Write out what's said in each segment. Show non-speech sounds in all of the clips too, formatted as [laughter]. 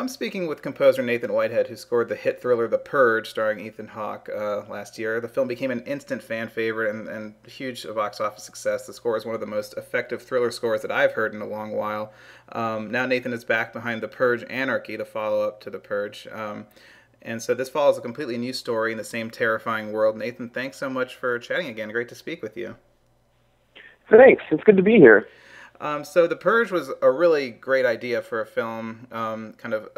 I'm speaking with composer Nathan Whitehead, who scored the hit thriller The Purge, starring Ethan Hawke, uh, last year. The film became an instant fan favorite and, and huge box office success. The score is one of the most effective thriller scores that I've heard in a long while. Um, now Nathan is back behind The Purge Anarchy, the follow up to The Purge. Um, and so this follows a completely new story in the same terrifying world. Nathan, thanks so much for chatting again. Great to speak with you. Thanks. It's good to be here. Um, so The Purge was a really great idea for a film, um, kind of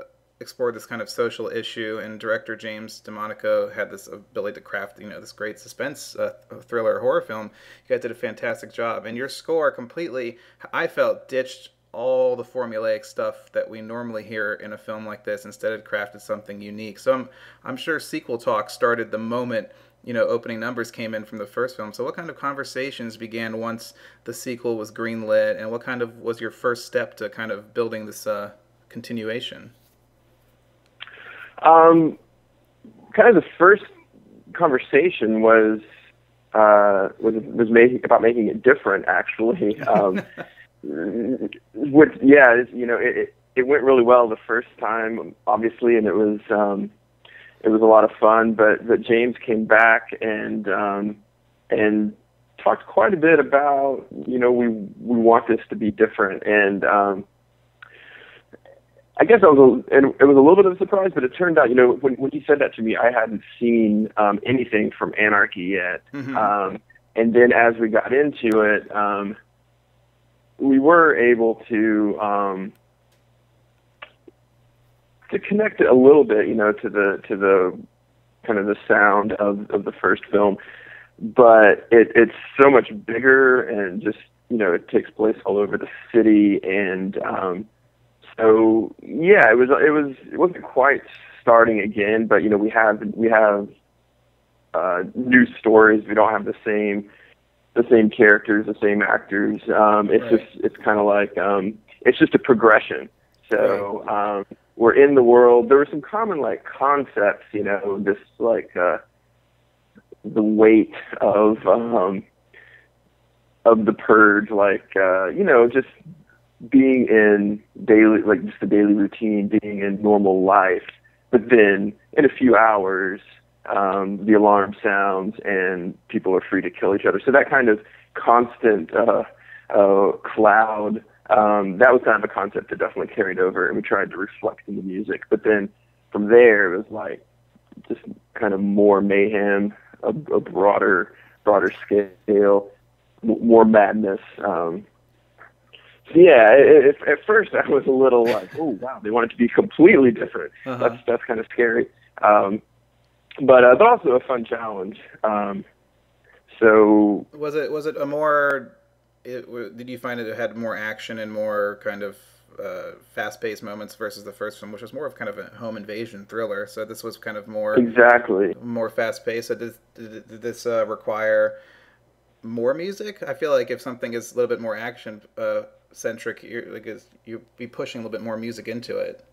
explored this kind of social issue, and director James DeMonaco had this ability to craft, you know, this great suspense uh, thriller horror film. You guys did a fantastic job, and your score completely, I felt, ditched all the formulaic stuff that we normally hear in a film like this. Instead, it crafted something unique. So I'm, I'm sure sequel talk started the moment you know opening numbers came in from the first film. So what kind of conversations began once the sequel was greenlit, and what kind of was your first step to kind of building this uh, continuation? Um, kind of the first conversation was uh, was was making about making it different. Actually, [laughs] um, with yeah, you know, it it went really well the first time, obviously, and it was. Um, it was a lot of fun. But but James came back and um, and talked quite a bit about you know we we want this to be different and um, I guess I was a, and it was a little bit of a surprise, but it turned out you know when when he said that to me, I hadn't seen um, anything from Anarchy yet. Mm-hmm. Um, and then as we got into it, um, we were able to um, to connect it a little bit, you know, to the to the kind of the sound of of the first film, but it, it's so much bigger and just you know it takes place all over the city and um, so yeah, it was it was it wasn't quite starting again, but you know we have we have uh, new stories. We don't have the same the same characters, the same actors. Um, it's right. just it's kind of like um, it's just a progression. So um, we're in the world. There were some common like concepts, you know, this like uh, the weight of um, of the purge, like uh, you know, just being in daily, like just the daily routine, being in normal life, but then in a few hours, um, the alarm sounds and people are free to kill each other. So that kind of constant uh, uh, cloud um, that was kind of a concept that definitely carried over, and we tried to reflect in the music. But then from there, it was like just kind of more mayhem, a, a broader, broader scale, more madness. Um, so yeah, it, it, at first I was a little like, oh wow, they want it to be completely different. Uh-huh. That's that's kind of scary, um, but uh, but also a fun challenge. Um, so was it was it a more it, did you find it had more action and more kind of uh, fast-paced moments versus the first one, which was more of kind of a home invasion thriller. So this was kind of more exactly more fast-paced. So did, did, did this uh, require more music? I feel like if something is a little bit more action uh, centric, you're like is, you be pushing a little bit more music into it.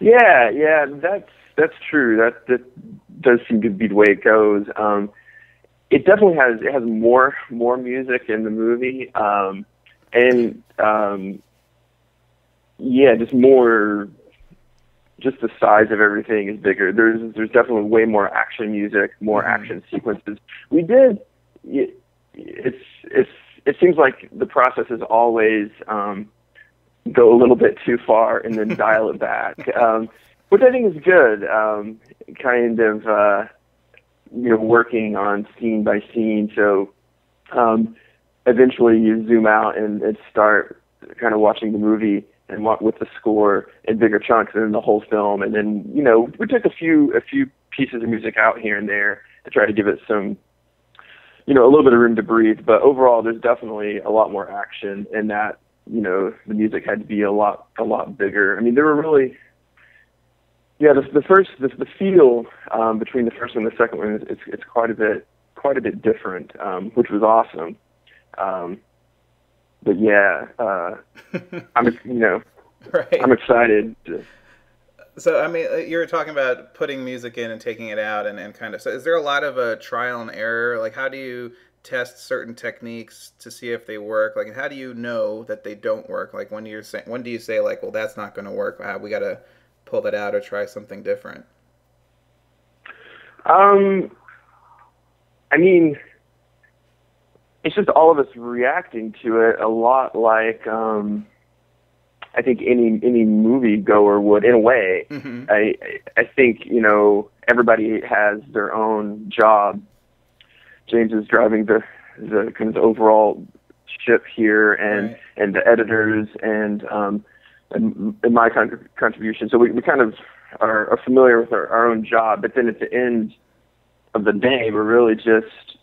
Yeah, yeah, that's that's true. That that does seem to be the way it goes. Um, it definitely has it has more more music in the movie, um, and um, yeah, just more. Just the size of everything is bigger. There's there's definitely way more action music, more mm-hmm. action sequences. We did. It, it's it's it seems like the process is always um, go a little bit too far and then [laughs] dial it back, um, which I think is good. Um, kind of. Uh, you know working on scene by scene. So um, eventually you zoom out and, and start kind of watching the movie and walk with the score in bigger chunks and then the whole film. And then you know we took a few a few pieces of music out here and there to try to give it some you know a little bit of room to breathe. But overall, there's definitely a lot more action in that. You know, the music had to be a lot a lot bigger. I mean, there were really yeah, the, the first the, the feel um, between the first and the second one is it's, it's quite a bit quite a bit different, um, which was awesome. Um, but yeah, uh, [laughs] I'm you know right. I'm excited. To, so I mean, uh, you were talking about putting music in and taking it out, and, and kind of. So, is there a lot of a uh, trial and error? Like, how do you test certain techniques to see if they work? Like, how do you know that they don't work? Like, when you're saying, when do you say like, well, that's not going to work? Uh, we got to pull that out or try something different? Um, I mean, it's just all of us reacting to it a lot like um, I think any any movie goer would in a way. Mm-hmm. I I think you know everybody has their own job. James is driving the the kind of the overall ship here, and Right. and the editors and um and, and my con- contribution. So we we kind of are, are familiar with our, our own job, but then at the end of the day, we're really just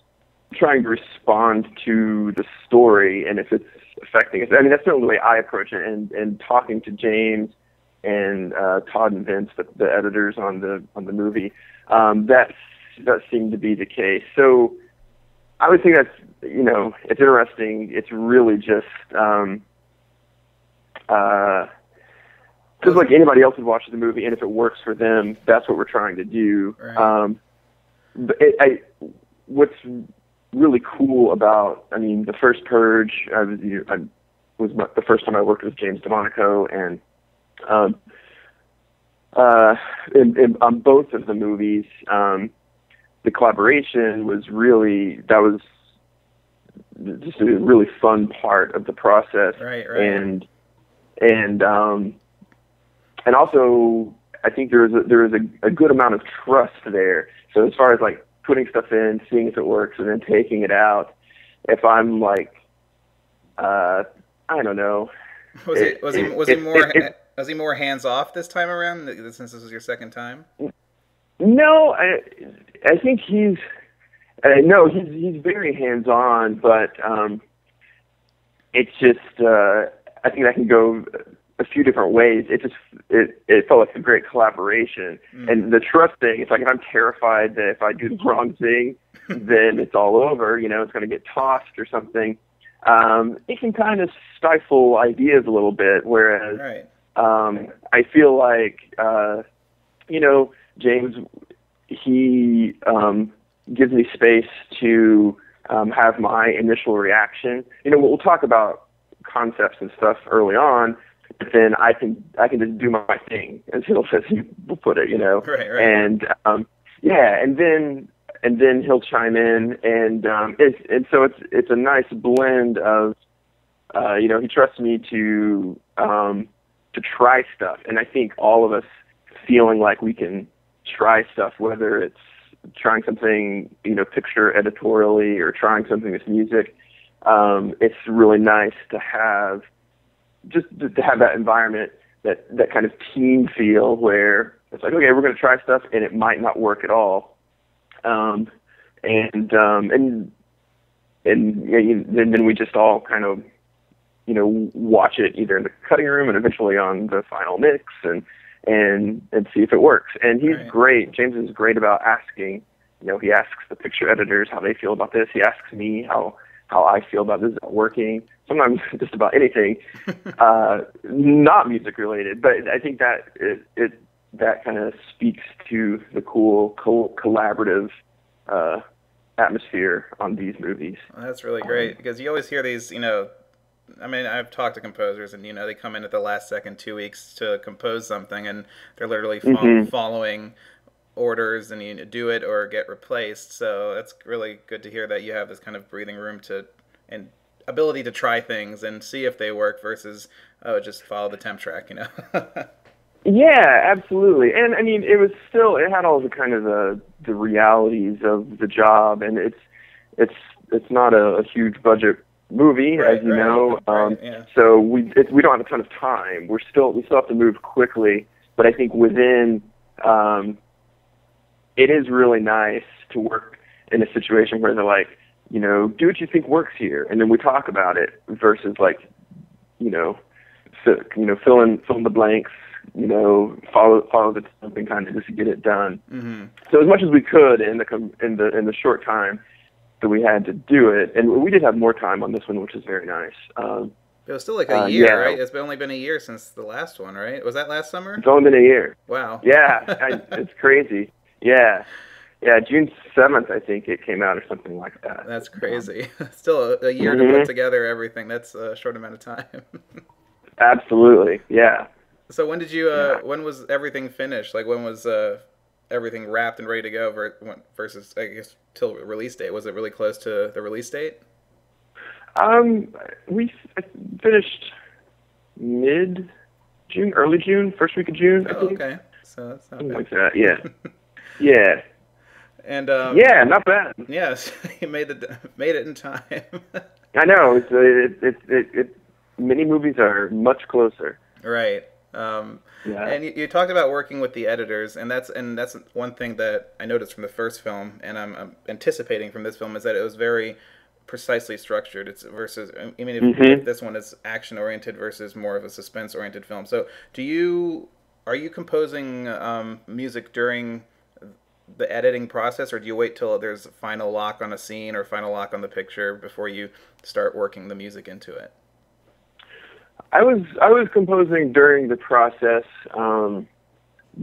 trying to respond to the story and if it's affecting us. I mean, that's certainly the way I approach it. And and talking to James and uh, Todd and Vince, the, the editors on the on the movie, um, that's that seemed to be the case. So I would think that's you know it's interesting. It's really just. Um, uh, because like anybody else would watch the movie, and if it works for them, that's what we're trying to do. Right. Um, but it, I, what's really cool about, I mean, the first Purge, I was, you I was the first time I worked with James DeMonaco, and um, uh, in, in, on both of the movies, um, the collaboration was really that was just a really fun part of the process Right, right. and and um and also I think there is a, there is a, a good amount of trust there. So as far as like putting stuff in, seeing if it works, and then taking it out, if I'm like, uh, I don't know, was he it- was he it- was he it- more it- was he more hands off this time around since this was your second time? No, I I think he's uh, no, he's he's very hands on, but um, it's just uh, I think that can go a few different ways. It just it it felt like a great collaboration, Mm. and the trust thing. It's like if I'm terrified that if I do the [laughs] wrong thing, then it's all over. You know, it's going to get tossed or something. Um, it can kind of stifle ideas a little bit, whereas Right. um, I feel like, uh, you know, James, he um, gives me space to um, have my initial reaction. You know, we'll talk about concepts and stuff early on, then I can I can just do my thing, as he'll as he will put it. You know, Right, right. and um, yeah, and then and then he'll chime in, and um, it's and so it's it's a nice blend of, uh, you know, he trusts me to um, to try stuff, and I think all of us feeling like we can try stuff, whether it's trying something, you know, picture editorially or trying something with music. Um, it's really nice to have just to have that environment, that that kind of team feel where it's like, okay, we're going to try stuff, and it might not work at all, um, and um, and and you, then then we just all kind of you know watch it either in the cutting room and eventually on the final mix and and and see if it works. And he's Right. great. James is great about asking. You know, he asks the picture editors how they feel about this. He asks me how how I feel about this working. Sometimes [laughs] just about anything, [laughs] uh, not music related. But I think that it, it that kind of speaks to the cool co- collaborative uh, atmosphere on these movies. Well, that's really great because you always hear these, you know. I mean, I've talked to composers, and you know, they come in at the last second, two weeks to compose something, and they're literally fo- Mhm. following orders, and you do it or get replaced. So that's really good to hear that you have this kind of breathing room to and ability to try things and see if they work versus oh, just follow the temp track, you know. [laughs] Yeah, absolutely. And I mean, it was still it had all the kind of the the realities of the job, and it's it's it's not a, a huge budget movie, Right, as you right, know. right, Um, yeah. So we it, we don't have a ton of time. We're still we still have to move quickly, but I think within um, it is really nice to work in a situation where they're like, you know, do what you think works here, and then we talk about it versus like, you know, fi- you know, fill in fill in the blanks, you know, follow follow the something kind of just get it done. hmm So as much as we could in the com- in the in the short time that we had to do it, and we did have more time on this one, which is very nice. Um, It was still like a Uh, year, yeah. right? It's been only been a year since the last one, right? Was that last summer? it's only been a year. Wow. Yeah, I, it's crazy. Yeah, yeah. June seventh, I think it came out or something like that. That's crazy. [laughs] Still a, a year to Mhm. put together everything. That's a short amount of time. [laughs] Absolutely. Yeah. So when did you? Uh, yeah. When was everything finished? Like when was uh, everything wrapped and ready to go versus I guess till release date? Was it really close to the release date? Um, we finished mid June, early June, first week of June. Oh, okay, so that's not Something like that. Yeah, [laughs] yeah. And um, yeah, not bad. Yes, [laughs] he made the made it in time. [laughs] I know. It's it, it, it, it, many movies are much closer. Right. Um, yeah. And you, you, talked about working with the editors, and that's and that's one thing that I noticed from the first film, and I'm, I'm anticipating from this film is that it was very precisely structured. It's versus I mean, if, mm-hmm. if this one is action oriented versus more of a suspense oriented film. So, do you are you composing um, music during the editing process, or do you wait till there's a final lock on a scene or final lock on the picture before you start working the music into it? I was I was composing during the process. Um,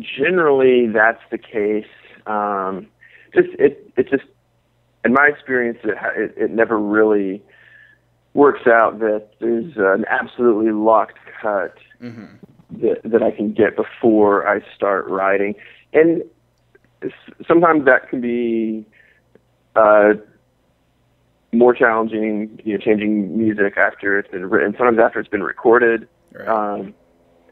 generally, that's the case. Um, just it it just in my experience, it, it, it never really works out that there's an absolutely locked cut mm-hmm. that that I can get before I start writing, and sometimes that can be uh, more challenging, you know, changing music after it's been written, sometimes after it's been recorded, right. um,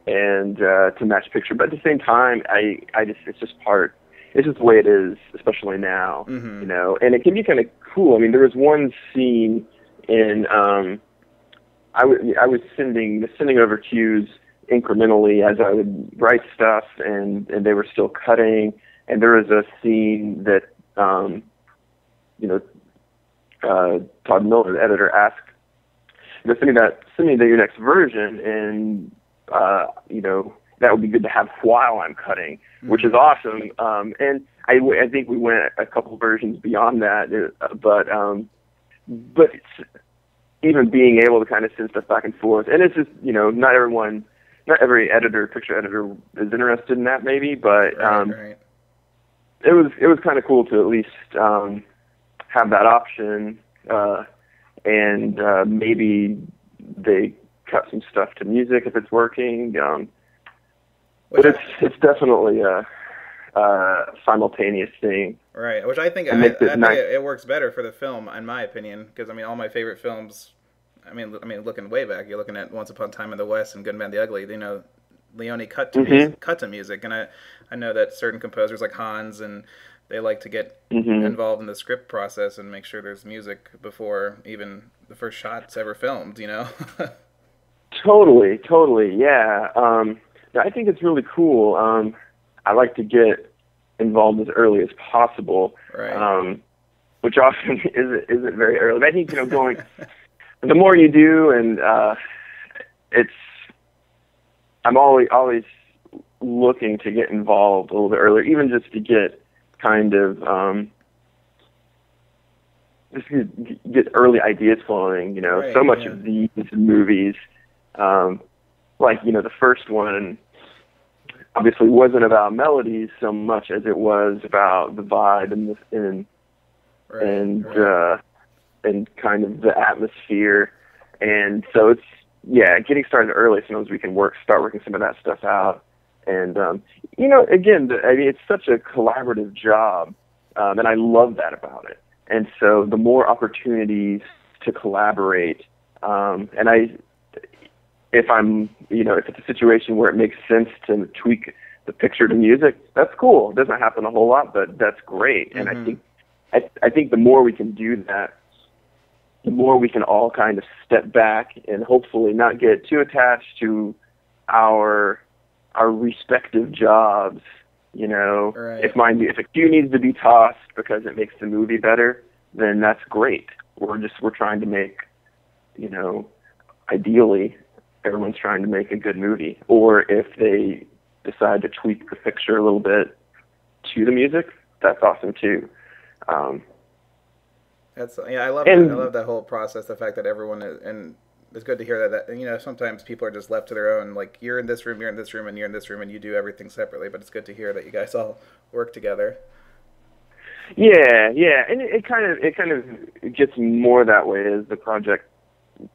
and uh, to match picture. But at the same time, I, I just, it's just part, it's just the way it is, especially now, mm-hmm. you know, and it can be kind of cool. I mean, there was one scene in, um, I, w- I was sending, sending over cues incrementally as I would write stuff and, and they were still cutting. And there was a scene that, um, you know, uh, Todd Miller, the editor, asked, you know, send me that, send me the, your next version, and uh, you know that would be good to have while I'm cutting, mm-hmm. which is awesome. Um, and I, I think we went a couple versions beyond that, uh, but um, but even being able to kind of send stuff back and forth, and it's just you know not everyone, not every editor, picture editor is interested in that maybe, but um, right, right. It was it was kind of cool to at least um, have that option, uh, and uh, maybe they cut some stuff to music if it's working. Um, but it's it's definitely a, a simultaneous thing. Right, which I think I, I think nice. it, works better for the film, in my opinion, because I mean, all my favorite films. I mean, I mean, looking way back, you're looking at Once Upon a Time in the West and Good and Bad, the Ugly. You know, Leone cut to mm-hmm. music, cut to music, and I I know that certain composers like Hans and they like to get mm-hmm. involved in the script process and make sure there's music before even the first shot's ever filmed. You know. [laughs] totally, totally, yeah. Um, I think it's really cool. Um, I like to get involved as early as possible, right. um, which often [laughs] isn't isn't very early. But I think you know going [laughs] the more you do, and uh, it's I'm always always looking to get involved a little bit earlier, even just to get kind of um, just to get early ideas flowing. You know, right, so much yeah. of these movies, um, like you know, the first one obviously wasn't about melodies so much as it was about the vibe and the and right, and right. uh, and kind of the atmosphere. And so it's yeah, getting started early so as we can work start working some of that stuff out. And um, you know, again, the, I mean, it's such a collaborative job, um, and I love that about it. And so, the more opportunities to collaborate, um, and I, if I'm, you know, if it's a situation where it makes sense to tweak the picture to music, that's cool. It doesn't happen a whole lot, but that's great. Mm-hmm. And I mm-hmm. think, I, I think the more we can do that, the more we can all kind of step back and hopefully not get too attached to our our respective jobs. You know, right. if mine if a cue needs to be tossed because it makes the movie better, then that's great. We're just we're trying to make, you know, ideally everyone's trying to make a good movie. Or if they decide to tweak the picture a little bit to the music, that's awesome too. Um, that's yeah, I love and, that. I love that whole process. The fact that everyone is, and it's good to hear that, that you know sometimes people are just left to their own like you're in this room you're in this room and you're in this room and you do everything separately but it's good to hear that you guys all work together yeah yeah and it, it kind of it kind of gets more that way as the project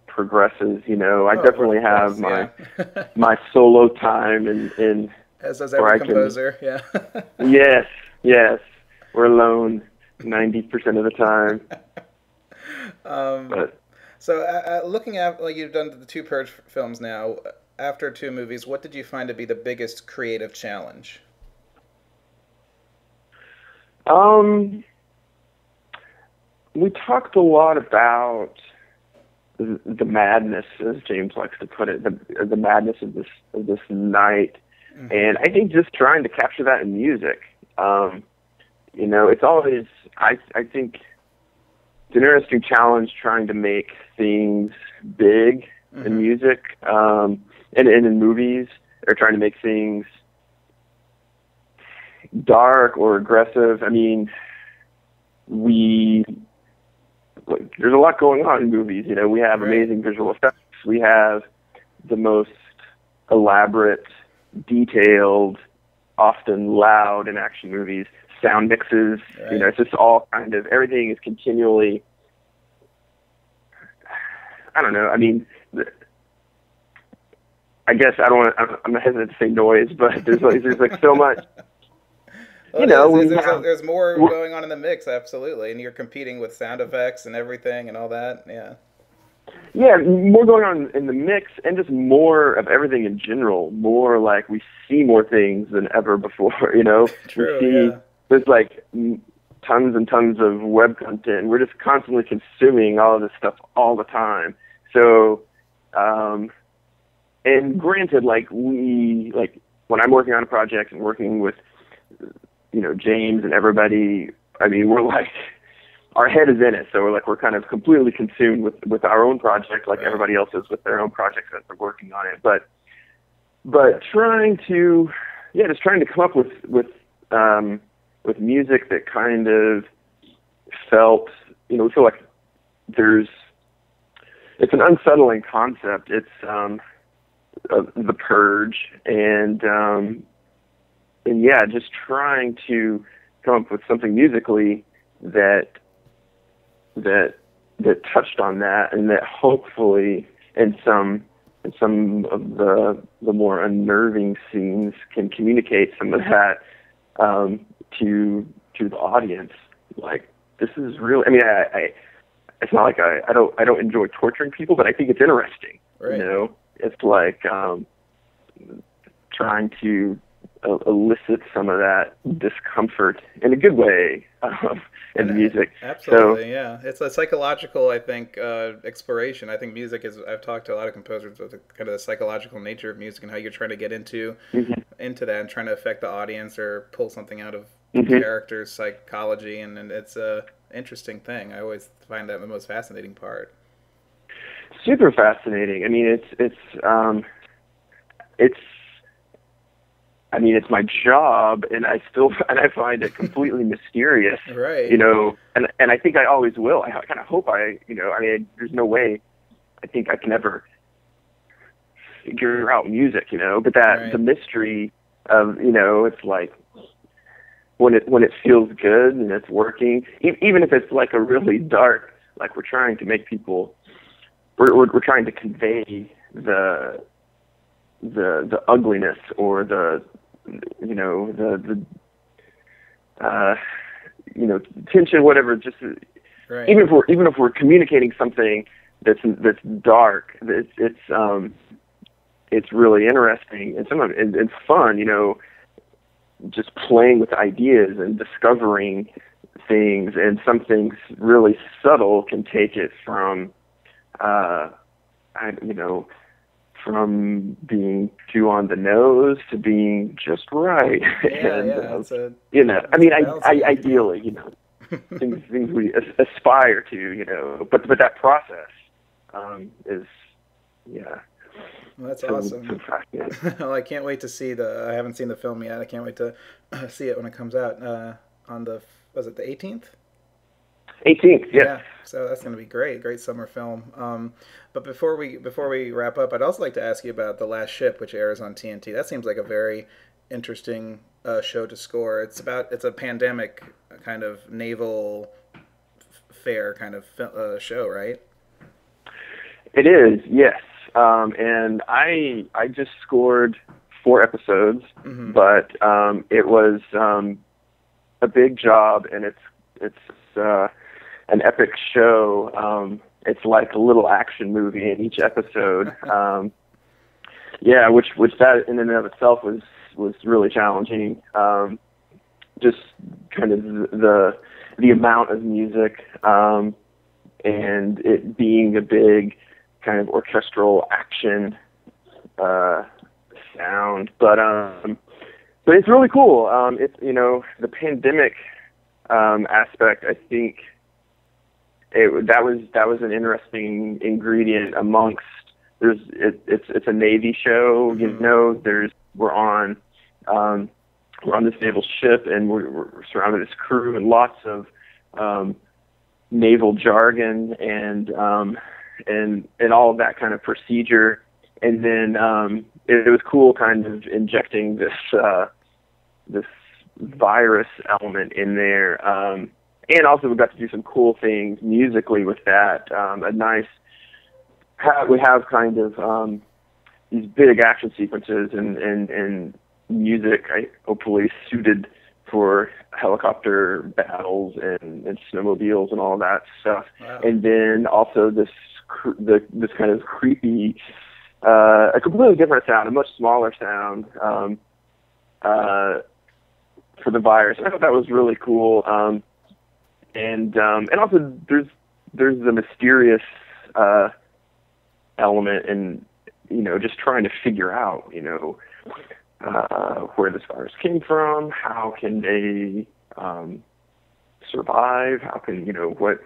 progresses. You know, I Oh, definitely have my yeah. [laughs] my solo time and and as does every I can- composer. Yeah. [laughs] yes, yes, we're alone ninety percent of the time. [laughs] um, But so, uh, uh, looking at like you've done the two Purge films now. After two movies, what did you find to be the biggest creative challenge? um, we talked a lot about the, the madness, as James likes to put it, the the madness of this of this night, Mhm. and I think just trying to capture that in music. Um, you know, it's always I I think it's an interesting challenge trying to make things big in Mhm. music um, and, and in movies, or trying to make things dark or aggressive. I mean, we like, there's a lot going on in movies. You know, we have Right. amazing visual effects. We have the most elaborate, detailed, often loud in action movies. Sound mixes. You know, it's just all kind of everything is continually. I don't know. I mean, I guess I don't. Want, I'm, hesitant to say noise, but [laughs] there's like there's like so much. [laughs] Well, You know, we there's, have- there's more going on in the mix, absolutely, and you're competing with sound effects and everything and all that. Yeah. Yeah, more going on in the mix, and just more of everything in general. More like we see more things than ever before. [laughs] You know, True. we see Yeah. There's like tons and tons of web content. We're just constantly consuming all of this stuff all the time. So, um, and granted, like we like when I'm working on a project and working with, you know, James and everybody. I mean, we're like [laughs] our head is in it, so we're like we're kind of completely consumed with with our own project, like everybody else is with their own projects that they're working on it. But but trying to yeah, just trying to come up with with um, with music that kind of felt you know we feel like there's it's an unsettling concept. It's um, uh, the purge and um, and yeah, just trying to come up with something musically that that that touched on that and that hopefully in some in some of the the more unnerving scenes can communicate some of that um, to to the audience. Like this is real. I mean, I, I it's not like I, I don't I don't enjoy torturing people, but I think it's interesting. Right. You know, it's like um, trying to uh, elicit some of that discomfort in a good way um, in the music. Absolutely, yeah. It's a psychological, I think, uh, exploration. I think music is. I've talked to a lot of composers about the kind of the psychological nature of music and how you're trying to get into Mhm. Into that and trying to affect the audience or pull something out of Mhm. characters' psychology, and, and it's a interesting thing. I always find that the most fascinating part. super fascinating. I mean, it's it's um, it's. I mean, it's my job, and I still [laughs] and I find it completely mysterious. [laughs] Right. You know, and and I think I always will. I kind of hope I, you know, I mean, there's no way I think I can ever figure out music, you know, but that Right. the mystery of, you know, it's like when it when it feels good and it's working, e- even if it's like a really dark, like we're trying to make people, we're we're, we're trying to convey the the the ugliness or the you know the the uh you know tension whatever just right. even if we're even if we're communicating something that's that's dark it's it's um it's really interesting and some of it, it's fun you know just playing with ideas and discovering things and some things really subtle can take it from uh I, you know from being too on the nose to being just right yeah, [laughs] and yeah. um, a, you know i mean I, I ideally you know [laughs] things things we aspire to, you know. But but that process um, is yeah. Well, that's so- awesome. so fascinating. [laughs] well, I can't wait to see the. I haven't seen the film yet. I can't wait to [clears throat] see it when it comes out uh, on the. Was it the 18th? 18th, yes. So that's going to be great. Great summer film. Um, but before we before we wrap up, I'd also like to ask you about the Last Ship, which airs on TNT. That seems like a very interesting uh, show to score. It's about it's a pandemic kind of naval fair kind of uh, show, right? It is, yes. Um, and I I just scored four episodes, mm-hmm. but um, it was um, a big job, and it's it's uh, an epic show. Um, it's like a little action movie in each episode. [laughs] um, yeah, which which that in and of itself was was really challenging. Um, just kind of the the amount of music um, and it being a big kind of orchestral action uh, sound, but um, but it's really cool. Um, it's you know the pandemic um, aspect. I think it, that was that was an interesting ingredient amongst. There's it, it's it's a Navy show, you mm-hmm. know. There's we're on um, we're on this naval ship and we're, we're surrounded this crew and lots of um, naval jargon and um, and and all of that kind of procedure. And then um, it, it was cool, kind of injecting this uh, this virus element in there. Um, and also we got to do some cool things musically with that. Um, a nice, we have kind of um, these big action sequences and and and music, I hopefully suited for helicopter battles and, and snowmobiles and all that stuff. Wow. And then also this the this kind of creepy, uh, a completely different sound, a much smaller sound um, uh, for the virus. I thought that was really cool. Um, and um, and also there's there's the mysterious uh, element and you know just trying to figure out you know uh, where this virus came from, how can they um, survive, how can you know what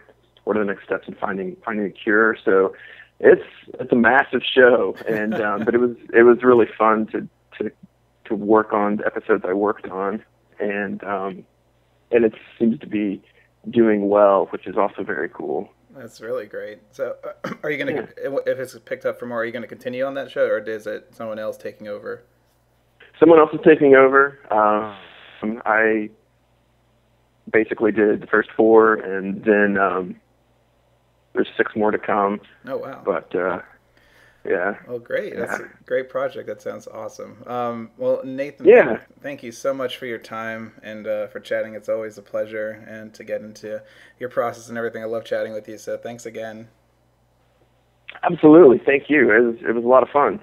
what are the next steps in finding finding a cure. So it's it's a massive show, and um, but it was it was really fun to to to work on the episodes I worked on, and um, and it seems to be doing well, which is also very cool. That's really great. So, uh, [clears throat] are you to, yeah. if it's picked up for more, are you going to continue on that show, or is it someone else taking over? Someone else is taking over. Um, I basically did the first four, and then um, there's six more to come. Oh wow! But uh, yeah. Oh, great! That's yeah. a great project. That sounds awesome. Um, well, Nathan, yeah. thank you so much for your time and uh, for chatting. It's always a pleasure, and to get into your process and everything. I love chatting with you. So thanks again. Absolutely, thank you. It was it was a lot of fun.